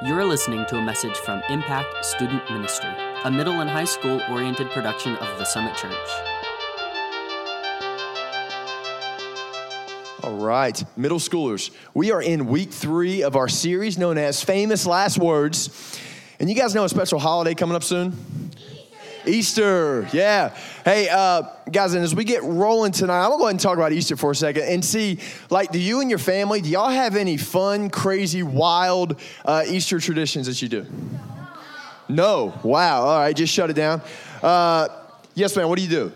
You're listening to a message from Impact Student Ministry, a middle and high school oriented production of the Summit Church. All right, middle schoolers, we are in week three of our series known as Famous Last Words. And you guys know a special holiday coming up soon? Easter, yeah. Hey, uh, guys, and as we get rolling tonight, I'm gonna go ahead and talk about Easter for a second and see, like, do you and your family, do y'all have any fun, crazy, wild uh, Easter traditions that you do? No. Wow. All right, just shut it down. Uh, yes, ma'am. What do you do?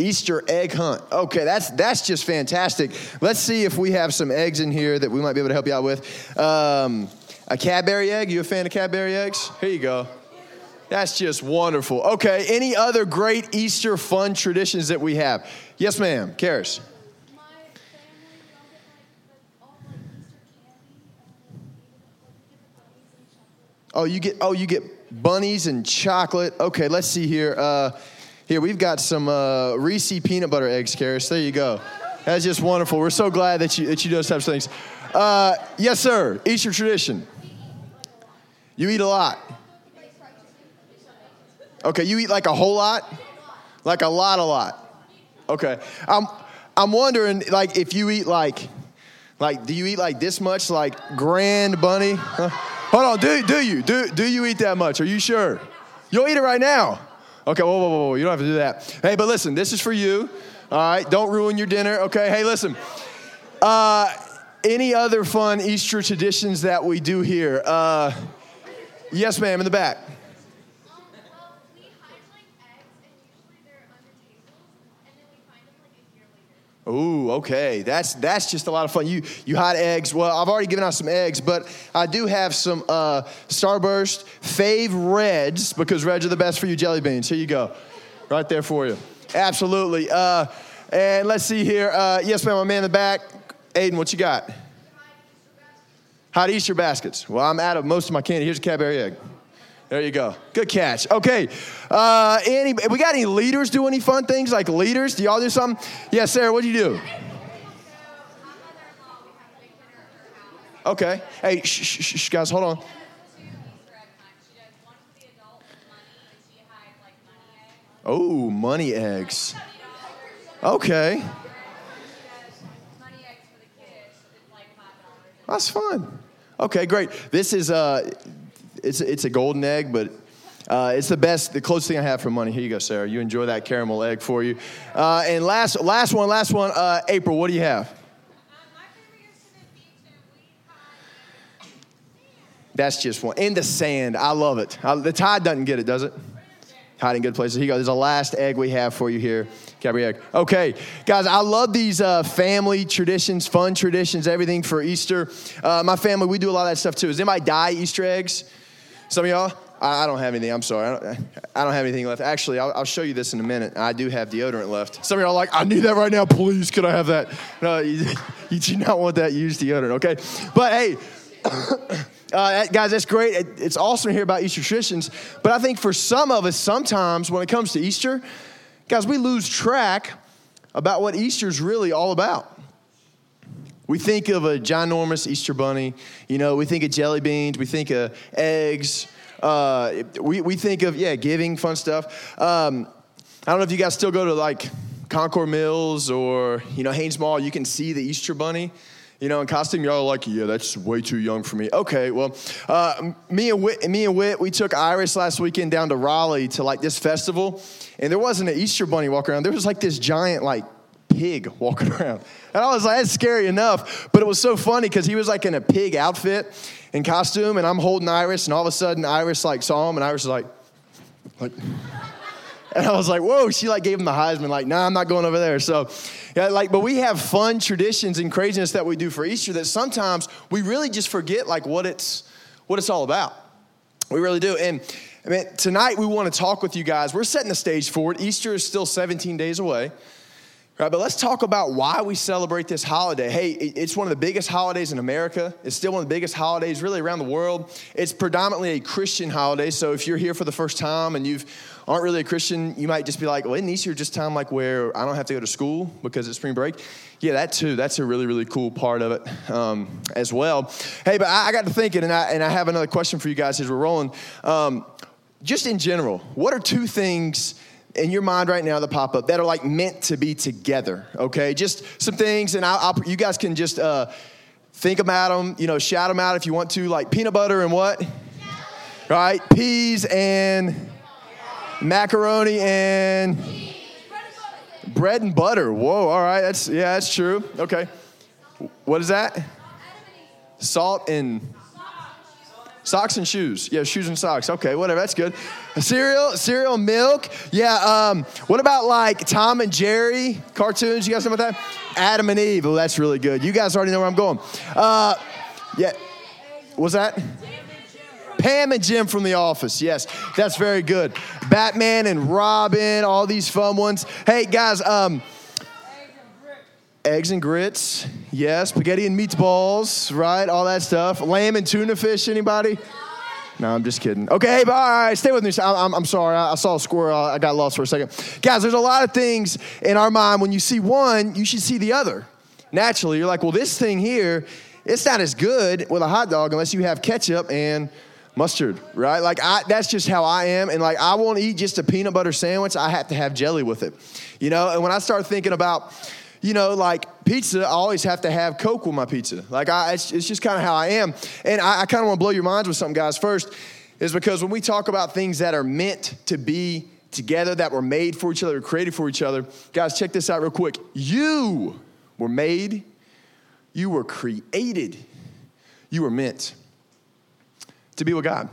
Easter egg hunt. Okay, that's that's just fantastic. Let's see if we have some eggs in here that we might be able to help you out with. Um, a Cadbury egg. You a fan of Cadbury eggs? Here you go. That's just wonderful. Okay, any other great Easter fun traditions that we have? Yes, ma'am. Karis. Oh, you get oh you get bunnies and chocolate. Okay, let's see here. Uh, here we've got some uh, Reese peanut butter eggs, Karis. There you go. That's just wonderful. We're so glad that you that you do those types of things. Uh, yes, sir. Easter tradition. You eat a lot. Okay, you eat like a whole lot, like a lot, a lot. Okay, I'm I'm wondering like if you eat like like do you eat like this much like grand bunny? Huh? Hold on, do do you do do you eat that much? Are you sure? You'll eat it right now. Okay, whoa, whoa, whoa, whoa. You don't have to do that. Hey, but listen, this is for you. All right, don't ruin your dinner. Okay, hey, listen. Uh, any other fun Easter traditions that we do here? Uh, yes, ma'am, in the back. Ooh, okay. That's that's just a lot of fun. You you hide eggs. Well, I've already given out some eggs, but I do have some uh, Starburst Fave Reds because Reds are the best for you jelly beans. Here you go, right there for you. Absolutely. Uh, and let's see here. Uh, yes, ma'am. My man in the back. Aiden, what you got? Hot Easter baskets. Well, I'm out of most of my candy. Here's a Cadbury egg. There you go. Good catch. Okay. Uh, any, we got any leaders do any fun things like leaders? Do y'all do something? Yeah, Sarah, what do you do? Okay. Hey, shh, shh, shh, guys, hold on. Oh, money eggs. Okay. That's fun. Okay, great. This is uh, it's it's a golden egg, but uh, it's the best, the closest thing I have for money. Here you go, Sarah. You enjoy that caramel egg for you. Uh, and last last one, last one. Uh, April, what do you have? That's just one. In the sand. I love it. I, the tide doesn't get it, does it? Hiding good places. Here you go. There's a last egg we have for you here. Egg. Okay, guys, I love these uh, family traditions, fun traditions, everything for Easter. Uh, my family, we do a lot of that stuff too. Does anybody dye Easter eggs? Some of y'all? I, I don't have anything. I'm sorry. I don't, I don't have anything left. Actually, I'll, I'll, show you this in a minute. I do have deodorant left. Some of y'all are like, I need that right now. Please, could I have that? No, you, you do not want that used deodorant, okay? But hey, Uh, guys, that's great. It's awesome to hear about Easter traditions. But I think for some of us, sometimes when it comes to Easter, guys, we lose track about what Easter is really all about. We think of a ginormous Easter bunny, you know, we think of jelly beans, we think of eggs, uh, we, we think of, yeah, giving, fun stuff. Um, I don't know if you guys still go to like Concord Mills or, you know, Hanes Mall, you can see the Easter bunny you know, in costume, y'all are like, yeah, that's way too young for me. Okay, well, uh, me and Whit, me and Whit, we took Iris last weekend down to Raleigh to like this festival, and there wasn't an Easter bunny walking around. There was like this giant like pig walking around, and I was like, that's scary enough. But it was so funny because he was like in a pig outfit and costume, and I'm holding Iris, and all of a sudden Iris like saw him, and Iris was like, like. And I was like, whoa, she like gave him the Heisman, like, nah, I'm not going over there. So, yeah, like, but we have fun traditions and craziness that we do for Easter that sometimes we really just forget like what it's what it's all about. We really do. And I mean, tonight we want to talk with you guys. We're setting the stage for it. Easter is still 17 days away. Right, but let's talk about why we celebrate this holiday. Hey, it's one of the biggest holidays in America. It's still one of the biggest holidays really around the world. It's predominantly a Christian holiday. So if you're here for the first time and you aren't really a Christian, you might just be like, well, isn't Easter just time like where I don't have to go to school because it's spring break? Yeah, that too. That's a really, really cool part of it um, as well. Hey, but I, I, got to thinking, and I, and I have another question for you guys as we're rolling. Um, just in general, what are two things in your mind right now that pop up that are like meant to be together, okay? Just some things, and I'll, I'll you guys can just uh, think about them, you know, shout them out if you want to, like peanut butter and what? Right? Peas and macaroni and bread and butter. Whoa, all right, that's, yeah, that's true. Okay. What is that? Salt and Socks and shoes. Yeah, shoes and socks. Okay, whatever. That's good. Cereal, cereal, milk. Yeah. Um, what about like Tom and Jerry cartoons? You guys know about that? Adam and Eve. Oh, that's really good. You guys already know where I'm going. Uh, yeah. What's that? Pam and Jim from The Office. Yes, that's very good. Batman and Robin, all these fun ones. Hey, guys, um, eggs and grits, yes. Spaghetti and meatballs, right? All that stuff. Lamb and tuna fish, anybody? No, I'm just kidding. Okay, but all right, stay with me. I'm, I'm sorry. I saw a squirrel. I got lost for a second. Guys, there's a lot of things in our mind. When you see one, you should see the other. Naturally, you're like, well, this thing here, it's not as good with a hot dog unless you have ketchup and mustard, right? Like I, that's just how I am. And like I won't eat just a peanut butter sandwich. I have to have jelly with it, you know. And when I start thinking about you know, like pizza, I always have to have Coke with my pizza. Like, I, it's, it's just kind of how I am. And I, I kind of want to blow your minds with something, guys. First, is because when we talk about things that are meant to be together, that were made for each other, created for each other, guys, check this out real quick. You were made, you were created, you were meant to be with God.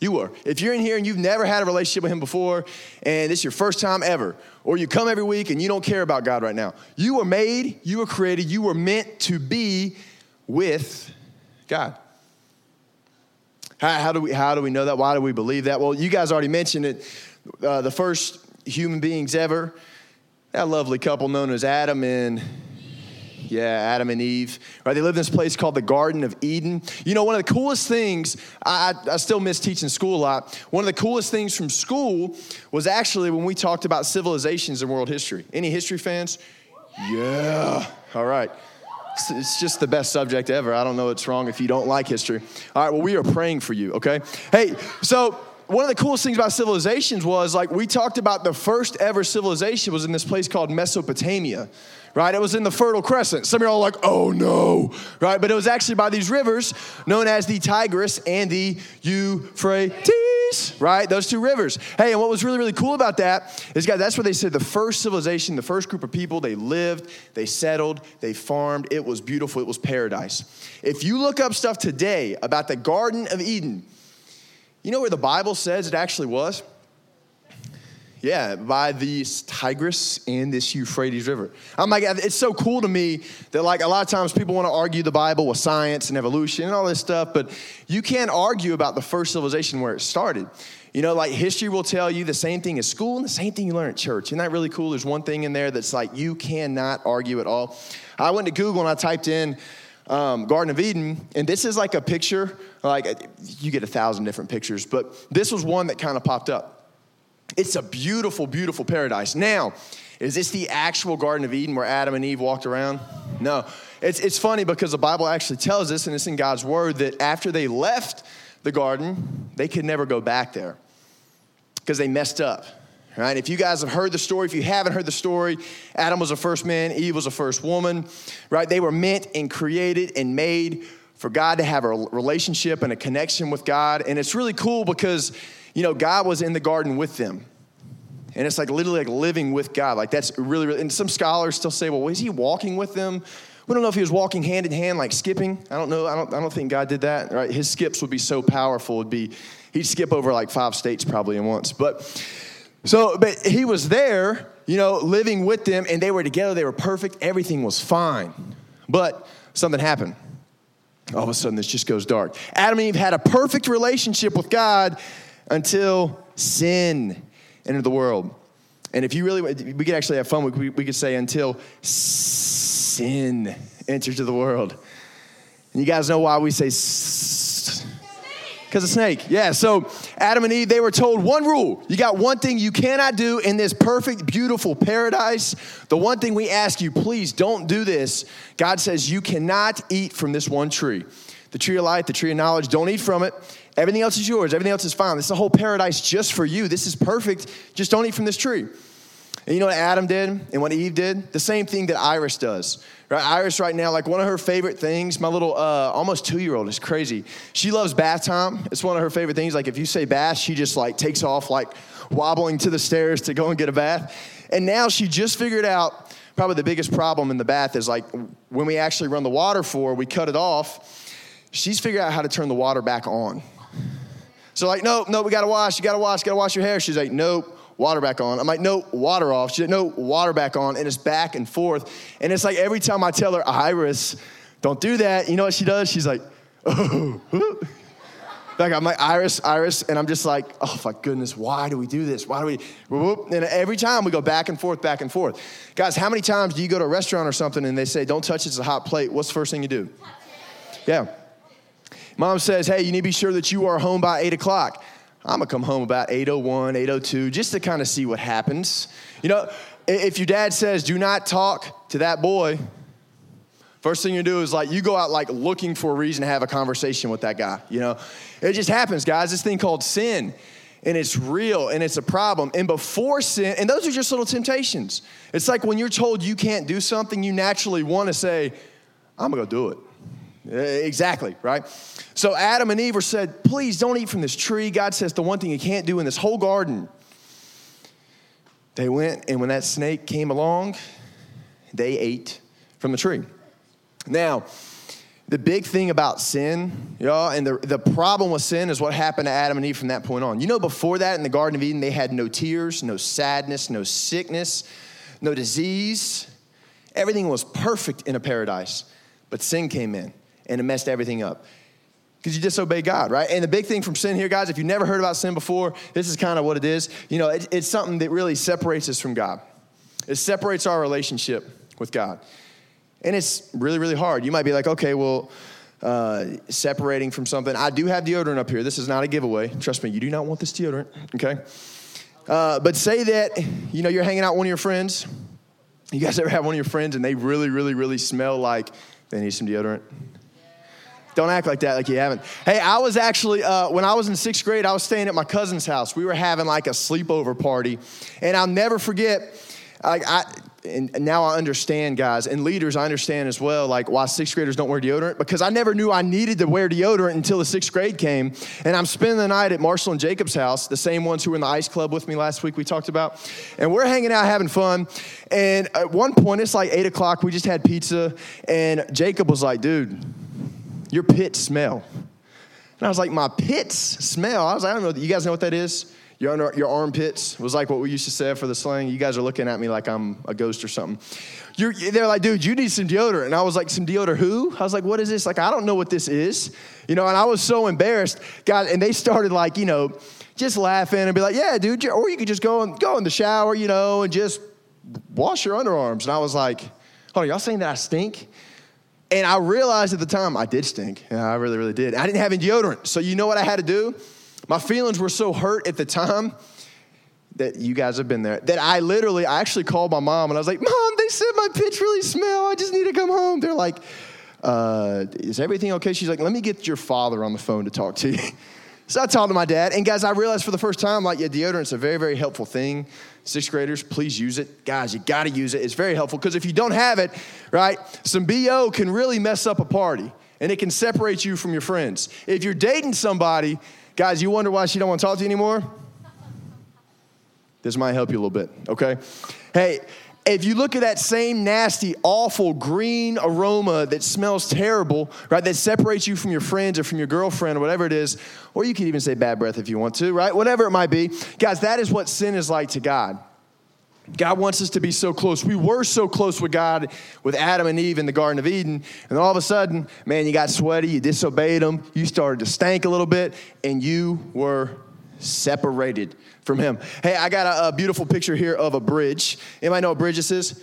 You were. If you're in here and you've never had a relationship with Him before, and is your first time ever, or you come every week and you don't care about God right now, you were made, you were created, you were meant to be with God. How, how do, we, how do we know that? Why do we believe that? Well, you guys already mentioned it. Uh, the first human beings ever, that lovely couple known as Adam and yeah, Adam and Eve. Right? They lived in this place called the Garden of Eden. You know, one of the coolest things, I, I still miss teaching school a lot. One of the coolest things from school was actually when we talked about civilizations in world history. Any history fans? Yeah. All right. It's just the best subject ever. I don't know what's wrong if you don't like history. All right, well, we are praying for you, okay? Hey, so one of the coolest things about civilizations was like we talked about the first ever civilization was in this place called Mesopotamia right? It was in the Fertile Crescent. Some of you are all like, oh no, right? But it was actually by these rivers known as the Tigris and the Euphrates, right? Those two rivers. Hey, and what was really, really cool about that is, guys, that's where they said the first civilization, the first group of people, they lived, they settled, they farmed. It was beautiful, it was paradise. If you look up stuff today about the Garden of Eden, you know where the Bible says it actually was? Yeah, by the Tigris and this Euphrates River. I'm like, it's so cool to me that like a lot of times people want to argue the Bible with science and evolution and all this stuff, but you can't argue about the first civilization where it started. You know, like history will tell you the same thing as school and the same thing you learn at church. Isn't that really cool? There's one thing in there that's like you cannot argue at all. I went to Google and I typed in um, Garden of Eden, and this is like a picture. Like you get a thousand different pictures, but this was one that kind of popped up. It's a beautiful, beautiful paradise. Now, is this the actual Garden of Eden where Adam and Eve walked around? No. It's, it's funny because the Bible actually tells us, and it's in God's word, that after they left the garden, they could never go back there because they messed up. Right? If you guys have heard the story, if you haven't heard the story, Adam was the first man, Eve was the first woman, right? They were meant and created and made for God to have a relationship and a connection with God. And it's really cool because you know, God was in the garden with them. And it's like literally like living with God. Like that's really, really, and some scholars still say, well, was he walking with them? We don't know if he was walking hand in hand, like skipping. I don't know. I don't, I don't think God did that, right? His skips would be so powerful. It'd be, he'd skip over like five states probably in once. But so, but he was there, you know, living with them and they were together. They were perfect. Everything was fine. But something happened. All of a sudden, this just goes dark. Adam and Eve had a perfect relationship with God until sin entered the world. And if you really, we could actually have fun. We, we could say until sin enters to the world. And you guys know why we say because of snake. Yeah, so Adam and Eve, they were told one rule. You got one thing you cannot do in this perfect, beautiful paradise. The one thing we ask you, please don't do this. God says you cannot eat from this one tree. The tree of life, the tree of knowledge, don't eat from it. Everything else is yours. Everything else is fine. This is a whole paradise just for you. This is perfect. Just don't eat from this tree. And you know what Adam did and what Eve did? The same thing that Iris does. Right? Iris, right now, like one of her favorite things, my little uh, almost two year old is crazy. She loves bath time. It's one of her favorite things. Like if you say bath, she just like takes off, like wobbling to the stairs to go and get a bath. And now she just figured out probably the biggest problem in the bath is like when we actually run the water for, we cut it off. She's figured out how to turn the water back on. So like, no, no, we gotta wash. You gotta wash. Gotta wash your hair. She's like, nope water back on. I'm like, no, water off. She's like, no, water back on. And it's back and forth. And it's like every time I tell her, Iris, don't do that, you know what she does? She's like, oh. like I'm like, Iris, Iris. And I'm just like, oh my goodness, why do we do this? Why do we? And every time we go back and forth, back and forth. Guys, how many times do you go to a restaurant or something and they say, don't touch it, it's a hot plate? What's the first thing you do? Yeah. Mom says, hey, you need to be sure that you are home by 8 o'clock. I'm gonna come home about 801, 802, just to kind of see what happens. You know, if your dad says, do not talk to that boy, first thing you do is like you go out like looking for a reason to have a conversation with that guy. You know, it just happens, guys. This thing called sin. And it's real and it's a problem. And before sin, and those are just little temptations. It's like when you're told you can't do something, you naturally want to say, I'm gonna go do it. Eh, exactly, right? So Adam and Eve were said, please don't eat from this tree. God says the one thing you can't do in this whole garden. They went, and when that snake came along, they ate from the tree. Now, the big thing about sin, y'all, and the, the problem with sin is what happened to Adam and Eve from that point on. You know, before that in the Garden of Eden, they had no tears, no sadness, no sickness, no disease. Everything was perfect in a paradise. But sin came in and it messed everything up. Because you disobey God, right? And the big thing from sin here, guys, if you've never heard about sin before, this is kind of what it is. You know, it, it's something that really separates us from God. It separates our relationship with God. And it's really, really hard. You might be like, okay, well, uh, separating from something. I do have deodorant up here. This is not a giveaway. Trust me, you do not want this deodorant, okay? Uh, but say that, you know, you're hanging out with one of your friends. You guys ever have one of your friends and they really, really, really smell like they need some deodorant? Don't act like that, like you haven't. Hey, I was actually, uh, when I was in sixth grade, I was staying at my cousin's house. We were having like a sleepover party. And I'll never forget, like, I, and now I understand, guys, and leaders, I understand as well, like why sixth graders don't wear deodorant because I never knew I needed to wear deodorant until the sixth grade came. And I'm spending the night at Marshall and Jacob's house, the same ones who were in the ice club with me last week we talked about. And we're hanging out having fun. And at one point, it's like eight o'clock, we just had pizza. And Jacob was like, dude, your pits smell. And I was like, my pits smell. I was like, I don't know. You guys know what that is? Your, under, your armpits was like what we used to say for the slang. You guys are looking at me like I'm a ghost or something. You're, they're like, dude, you need some deodorant. And I was like, some deodorant who? I was like, what is this? Like, I don't know what this is. You know, and I was so embarrassed. God, and they started like, you know, just laughing and be like, yeah, dude, or you could just go and go in the shower, you know, and just wash your underarms. And I was like, oh, y'all saying that I stink? And I realized at the time I did stink. Yeah, I really, really did. I didn't have any deodorant. So you know what I had to do? My feelings were so hurt at the time that you guys have been there. That I literally, I actually called my mom and I was like, Mom, they said my pits really smell. I just need to come home. They're like, uh, Is everything okay? She's like, Let me get your father on the phone to talk to you. so I talked to my dad. And guys, I realized for the first time, like, yeah, deodorant's a very, very helpful thing. Sixth graders, please use it. Guys, you gotta use it. It's very helpful because if you don't have it, right, some BO can really mess up a party and it can separate you from your friends. If you're dating somebody, guys, you wonder why she don't want to talk to you anymore? This might help you a little bit, okay? Hey, if you look at that same nasty, awful green aroma that smells terrible, right, that separates you from your friends or from your girlfriend or whatever it is, or you could even say bad breath if you want to, right? Whatever it might be. Guys, that is what sin is like to God. God wants us to be so close. We were so close with God with Adam and Eve in the Garden of Eden. And all of a sudden, man, you got sweaty, you disobeyed him, you started to stank a little bit, and you were separated from him. Hey, I got a, a beautiful picture here of a bridge. Anybody know what bridge this is?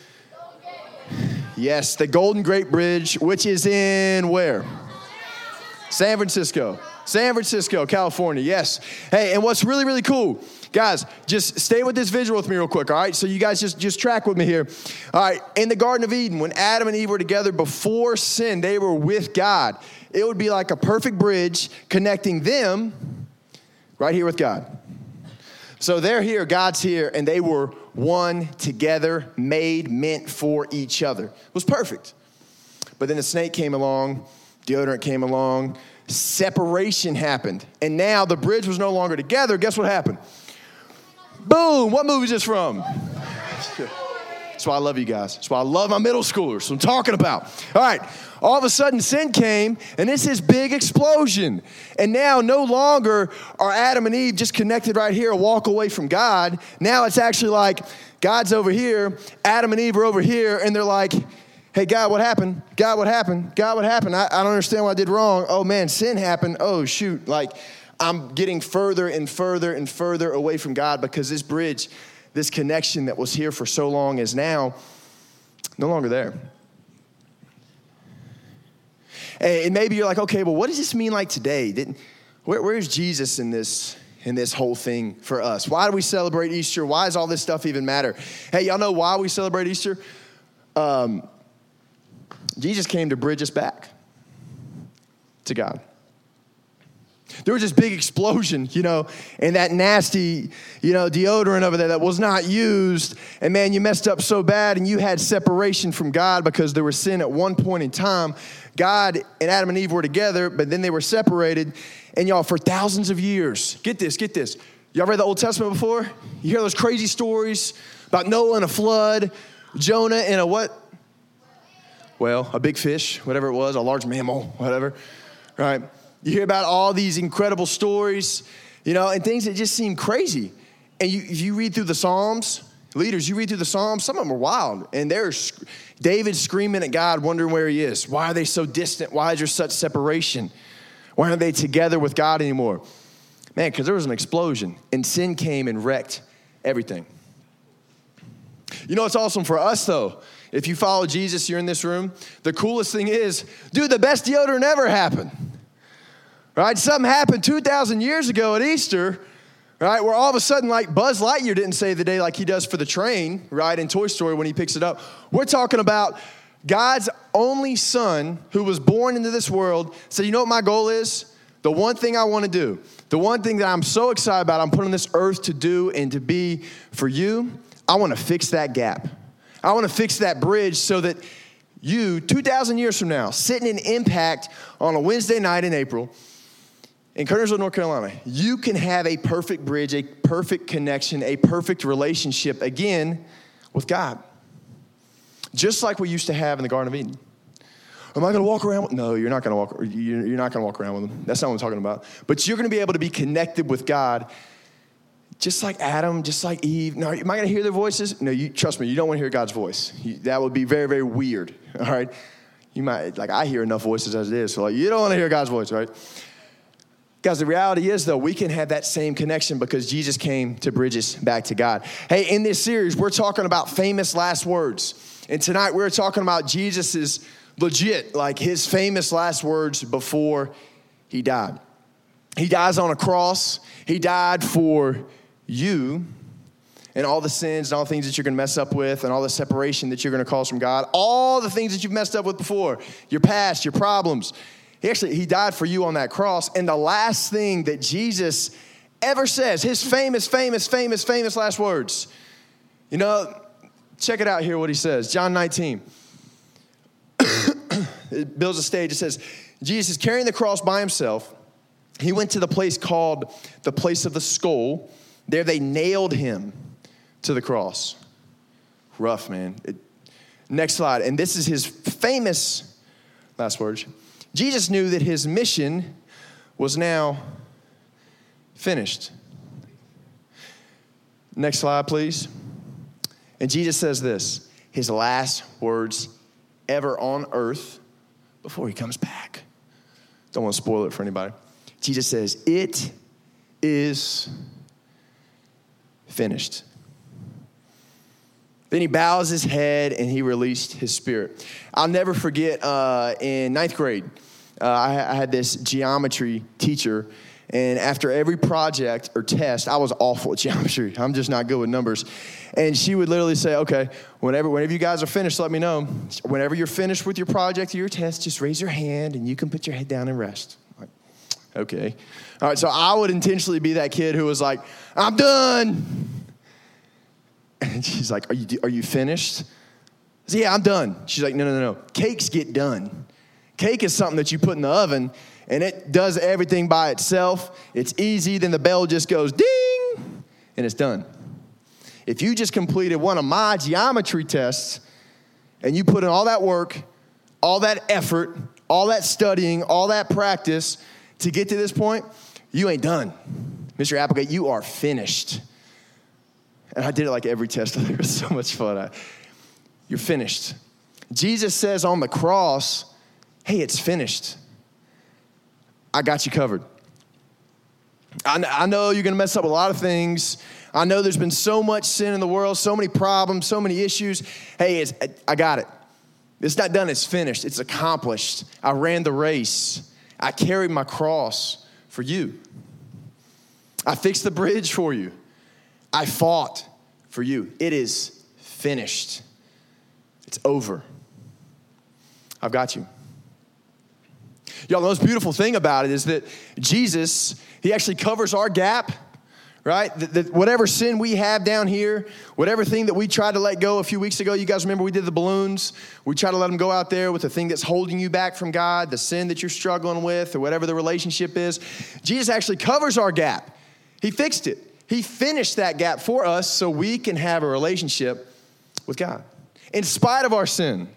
Yes, the Golden Gate Bridge, which is in where? San Francisco. San Francisco, California. Yes. Hey, and what's really, really cool, guys, just stay with this visual with me real quick, all right? So you guys just, just track with me here. All right, in the Garden of Eden, when Adam and Eve were together before sin, they were with God. It would be like a perfect bridge connecting them right here with God. So they're here, God's here, and they were one together, made, meant for each other. It was perfect. But then the snake came along, deodorant came along, separation happened. And now the bridge was no longer together. Guess what happened? Boom! What movie is this from? That's why I love you guys. That's why I love my middle schoolers. I'm talking about. All right. All of a sudden, sin came, and it's this big explosion. And now, no longer are Adam and Eve just connected right here, a walk away from God. Now it's actually like God's over here, Adam and Eve are over here, and they're like, Hey, God, what happened? God, what happened? God, what happened? I, I don't understand what I did wrong. Oh, man, sin happened. Oh, shoot. Like, I'm getting further and further and further away from God because this bridge, this connection that was here for so long is now no longer there. And maybe you're like, okay, well, what does this mean like today? Didn't, where, where's Jesus in this, in this whole thing for us? Why do we celebrate Easter? Why does all this stuff even matter? Hey, y'all know why we celebrate Easter? Um, Jesus came to bridge us back to God. There was this big explosion, you know, and that nasty, you know, deodorant over there that was not used. And man, you messed up so bad and you had separation from God because there was sin at one point in time. God and Adam and Eve were together, but then they were separated. And y'all, for thousands of years, get this, get this. Y'all read the Old Testament before? You hear those crazy stories about Noah and a flood, Jonah and a what? well, a big fish, whatever it was, a large mammal, whatever, right? You hear about all these incredible stories, you know, and things that just seem crazy. And you, if you read through the Psalms, leaders, you read through the Psalms, some of them are wild. And there's David screaming at God, wondering where he is. Why are they so distant? Why is there such separation? Why aren't they together with God anymore? Man, because there was an explosion and sin came and wrecked everything. You know, it's awesome for us though if you follow Jesus, you're in this room. The coolest thing is, dude, the best deodorant ever happened. Right? Something happened 2,000 years ago at Easter, right? Where all of a sudden, like Buzz Lightyear didn't save the day like he does for the train, right? In Toy Story when he picks it up. We're talking about God's only son who was born into this world said, You know what my goal is? The one thing I want to do, the one thing that I'm so excited about, I'm put on this earth to do and to be for you, I want to fix that gap. I want to fix that bridge so that you, 2,000 years from now, sitting in Impact on a Wednesday night in April in Kernersville, North Carolina, you can have a perfect bridge, a perfect connection, a perfect relationship again with God. Just like we used to have in the Garden of Eden. Am I going to walk around? With, no, you're not going to walk. You're not going to walk around with them. That's not what I'm talking about. But you're going to be able to be connected with God just like Adam, just like Eve. Now, am I going to hear their voices? No, you trust me. You don't want to hear God's voice. You, that would be very, very weird. All right, you might like I hear enough voices as it is, so like you don't want to hear God's voice, right? Guys, the reality is though we can have that same connection because Jesus came to bridge us back to God. Hey, in this series, we're talking about famous last words, and tonight we're talking about Jesus's legit, like his famous last words before he died. He dies on a cross. He died for you and all the sins and all the things that you're to mess up with and all the separation that you're to cause from God, all the things that you've messed up with before, your past, your problems. He actually he died for you on that cross and the last thing that Jesus ever says, his famous famous famous famous last words. You know, check it out here what he says. John 19. it builds a stage. It says, Jesus is carrying the cross by himself. He went to the place called the place of the skull there they nailed him to the cross. Rough, man. It, next slide. And this is his famous last words. Jesus knew that his mission was now finished. Next slide, please. And Jesus says this his last words ever on earth before he comes back. Don't want to spoil it for anybody. Jesus says, It is finished. Then he bows his head and he released his spirit. I'll never forget uh, in ninth grade, uh, I, I had this geometry teacher and after every project or test, I was awful at geometry. I'm just not good with numbers. And she would literally say, okay, whenever, whenever you guys are finished, let me know. Whenever you're finished with your project or your test, just raise your hand and you can put your head down and rest. Okay. All right, so I would intentionally be that kid who was like, I'm done. And she's like, Are you, are you finished? Said, Yeah, I'm done. She's like, No, no, no, no. Cakes get done. Cake is something that you put in the oven and it does everything by itself. It's easy, then the bell just goes ding, and it's done. If you just completed one of my geometry tests and you put in all that work, all that effort, all that studying, all that practice to get to this point, you ain't done. Mr. Applegate, you are finished. And I did it like every test. It was so much fun. I, you're finished. Jesus says on the cross, hey, it's finished. I got you covered. I, I know you're going to mess up a lot of things. I know there's been so much sin in the world, so many problems, so many issues. Hey, I got it. It's not done, it's finished, it's accomplished. I ran the race, I carried my cross for you. I fixed the bridge for you. I fought for you. It is finished. It's over. I've got you. Y'all, the most beautiful thing about it is that Jesus, He actually covers our gap, right? That, whatever sin we have down here, whatever thing that we tried to let go a few weeks ago, you guys remember we did the balloons? We try to let them go out there with the thing that's holding you back from God, the sin that you're struggling with, or whatever the relationship is. Jesus actually covers our gap. He fixed it. He finished that gap for us so we can have a relationship with God in spite of our sin.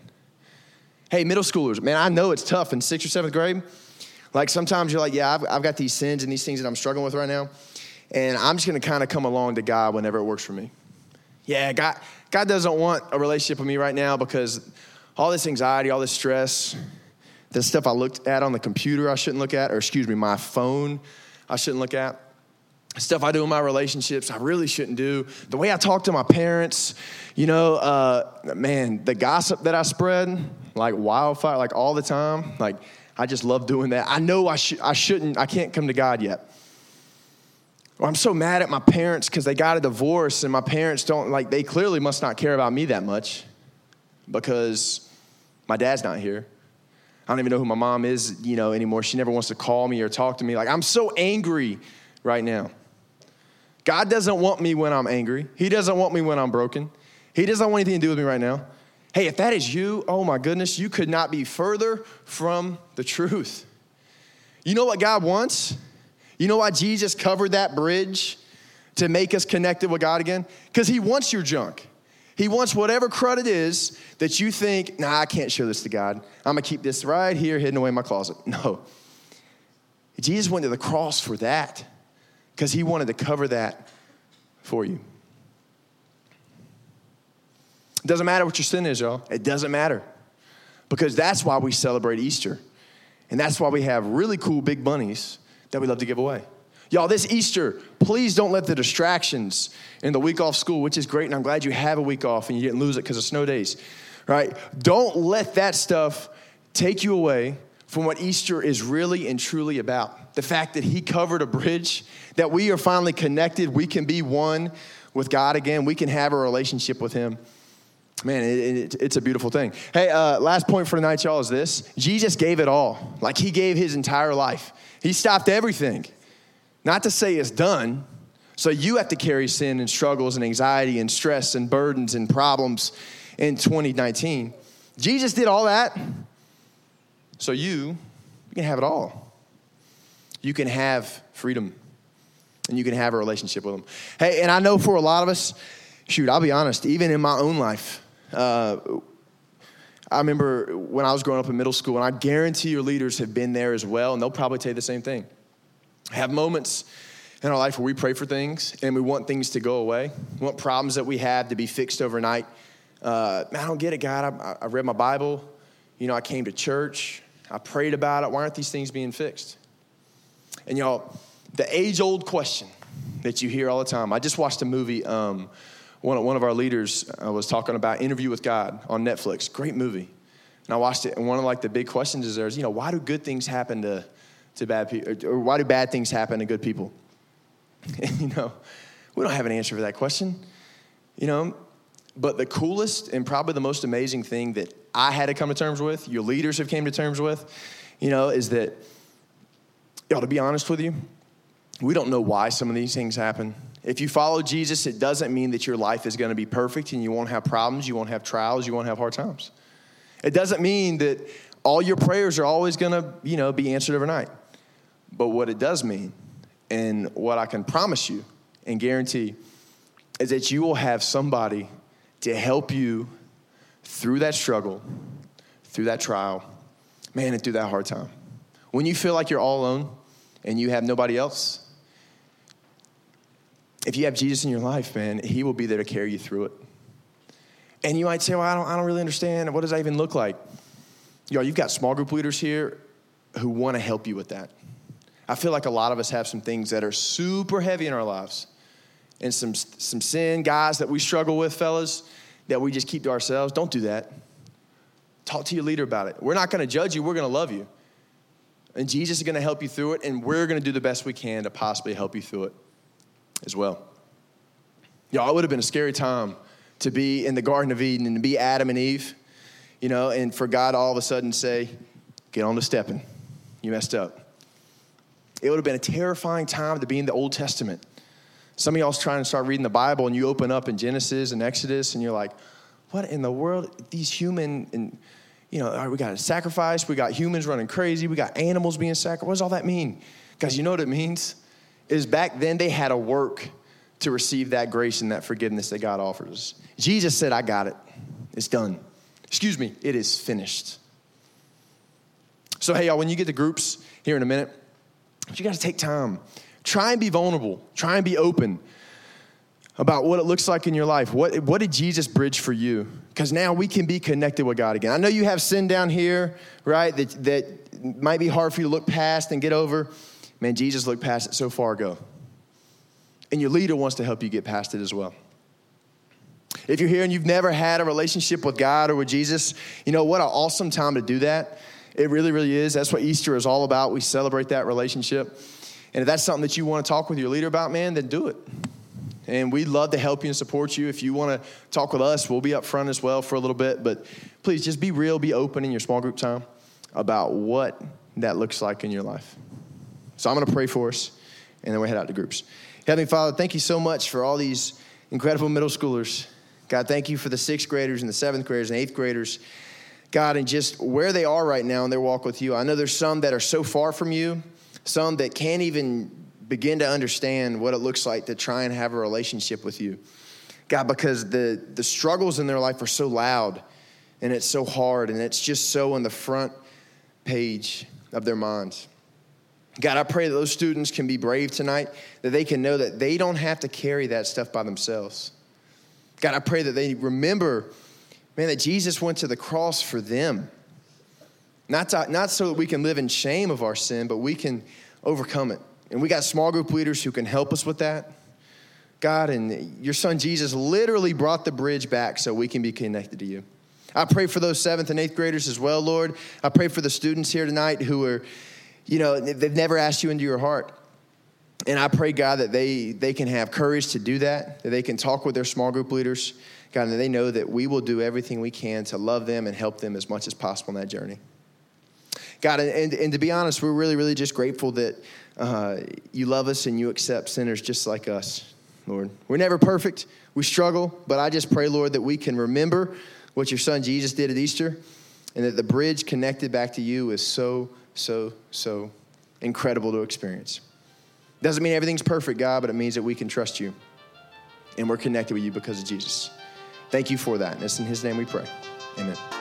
Hey, middle schoolers, man, I know it's tough in sixth or seventh grade. Like sometimes you're like, yeah, I've, I've got these sins and these things that I'm struggling with right now. And I'm just gonna kind of come along to God whenever it works for me. Yeah, God, God doesn't want a relationship with me right now because all this anxiety, all this stress, the stuff I looked at on the computer I shouldn't look at, or excuse me, my phone I shouldn't look at stuff I do in my relationships I really shouldn't do, the way I talk to my parents, you know, uh, man, the gossip that I spread like wildfire, like all the time, like I just love doing that. I know I, sh- I shouldn't, I can't come to God yet. Or I'm so mad at my parents because they got a divorce and my parents don't, like, they clearly must not care about me that much because my dad's not here. I don't even know who my mom is, you know, anymore. She never wants to call me or talk to me. Like, I'm so angry right now. God doesn't want me when I'm angry. He doesn't want me when I'm broken. He doesn't want anything to do with me right now. Hey, if that is you, oh my goodness, you could not be further from the truth. You know what God wants? You know why Jesus covered that bridge to make us connected with God again? Because He wants your junk. He wants whatever crud it is that you think, nah, I can't show this to God. I'm gonna keep this right here hidden away in my closet. No. Jesus went to the cross for that because he wanted to cover that for you. It doesn't matter what your sin is, y'all. It doesn't matter. Because that's why we celebrate Easter. And that's why we have really cool big bunnies that we love to give away. Y'all, this Easter, please don't let the distractions in the week off school, which is great, and I'm glad you have a week off and you didn't lose it because of snow days, right? Don't let that stuff take you away from what Easter is really and truly about. The fact that He covered a bridge, that we are finally connected, we can be one with God again, we can have a relationship with Him. Man, it, it, it's a beautiful thing. Hey, uh, last point for tonight, y'all, is this Jesus gave it all. Like He gave His entire life, He stopped everything. Not to say it's done, so you have to carry sin and struggles and anxiety and stress and burdens and problems in 2019. Jesus did all that so you, you can have it all. You can have freedom and you can have a relationship with them. Hey, and I know for a lot of us, shoot, I'll be honest, even in my own life, uh, I remember when I was growing up in middle school, and I guarantee your leaders have been there as well, and they'll probably tell you the same thing. Have moments in our life where we pray for things and we want things to go away. We want problems that we have to be fixed overnight. Uh, I don't get it, God. I, I read my Bible. You know, I came to church. I prayed about it. Why aren't these things being fixed? And y'all, the age old question that you hear all the time. I just watched a movie. Um, one, one of our leaders uh, was talking about Interview with God on Netflix. Great movie. And I watched it, and one of like the big questions is there's, you know, why do good things happen to, to bad people, or why do bad things happen to good people? And, you know, we don't have an answer for that question, you know. But the coolest and probably the most amazing thing that I had to come to terms with, your leaders have came to terms with, you know, is that, y'all, to be honest with you, we don't know why some of these things happen. If you follow Jesus, it doesn't mean that your life is going to be perfect and you won't have problems, you won't have trials, you won't have hard times. It doesn't mean that all your prayers are always going to, you know, be answered overnight. But what it does mean, and what I can promise you and guarantee, is that you will have somebody to help you through that struggle, through that trial, man, and through that hard time. When you feel like you're all alone and you have nobody else, if you have Jesus in your life, man, He will be there to carry you through it. And you might say, well, I don't, I don't really understand. What does that even look like? Know, you've got small group leaders here who want to help you with that. I feel like a lot of us have some things that are super heavy in our lives and some, some sin, guys, that we struggle with, fellas, that we just keep to ourselves. Don't do that. Talk to your leader about it. We're not going to judge you, we're going to love you. And Jesus is going to help you through it, and we're going to do the best we can to possibly help you through it as well. Y'all, it would have been a scary time to be in the Garden of Eden and to be Adam and Eve, you know, and for God all of a sudden say, get on the stepping. You messed up. It would have been a terrifying time to be in the Old Testament. Some of y'all's trying to start reading the Bible and you open up in Genesis and Exodus and you're like, what in the world? These human and you know, we got a sacrifice, we got humans running crazy, we got animals being sacrificed. What does all that mean? Guys, you know what it means? Is back then they had to work to receive that grace and that forgiveness that God offers. Jesus said, I got it. It's done. Excuse me, it is finished. So, hey, y'all, when you get to groups here in a minute, you got to take time. Try and be vulnerable. Try and be open about what it looks like in your life. What, what did Jesus bridge for you? Because now we can be connected with God again. I know you have sin down here, right, that, that might be hard for you to look past and get over. Man, Jesus looked past it so far ago. And your leader wants to help you get past it as well. If you're here and you've never had a relationship with God or with Jesus, you know what an awesome time to do that. It really, really is. That's what Easter is all about. We celebrate that relationship. And if that's something that you want to talk with your leader about, man, then do it. And we'd love to help you and support you. If you want to talk with us, we'll be up front as well for a little bit. But please just be real, be open in your small group time about what that looks like in your life. So I'm going to pray for us, and then we head out to groups. Heavenly Father, thank you so much for all these incredible middle schoolers. God, thank you for the sixth graders and the seventh graders and eighth graders. God, and just where they are right now in their walk with you. I know there's some that are so far from you, some that can't even begin to understand what it looks like to try and have a relationship with you. God, because the, the struggles in their life are so loud and it's so hard and it's just so on the front page of their minds. God, I pray that those students can be brave tonight, that they can know that they don't have to carry that stuff by themselves. God, I pray that they remember, man, that Jesus went to the cross for them. Not, to, not so that we can live in shame of our sin, but we can overcome it. And we got small group leaders who can help us with that. God, and your son Jesus literally brought the bridge back so we can be connected to you. I pray for those seventh and eighth graders as well, Lord. I pray for the students here tonight who are you know, they've never asked you into your heart. And I pray, God, that they, they can have courage to do that, that they can talk with their small group leaders, God, and they know that we will do everything we can to love them and help them as much as possible in that journey. God, and, and to be honest, we're really, really just grateful that uh, you love us and you accept sinners just like us, Lord. We're never perfect, we struggle, but I just pray, Lord, that we can remember what your son Jesus did at Easter and that the bridge connected back to you is so so, so incredible to experience. Doesn't mean everything's perfect, God, but it means that we can trust you and we're connected with you because of Jesus. Thank you for that. And it's in His name we pray. Amen.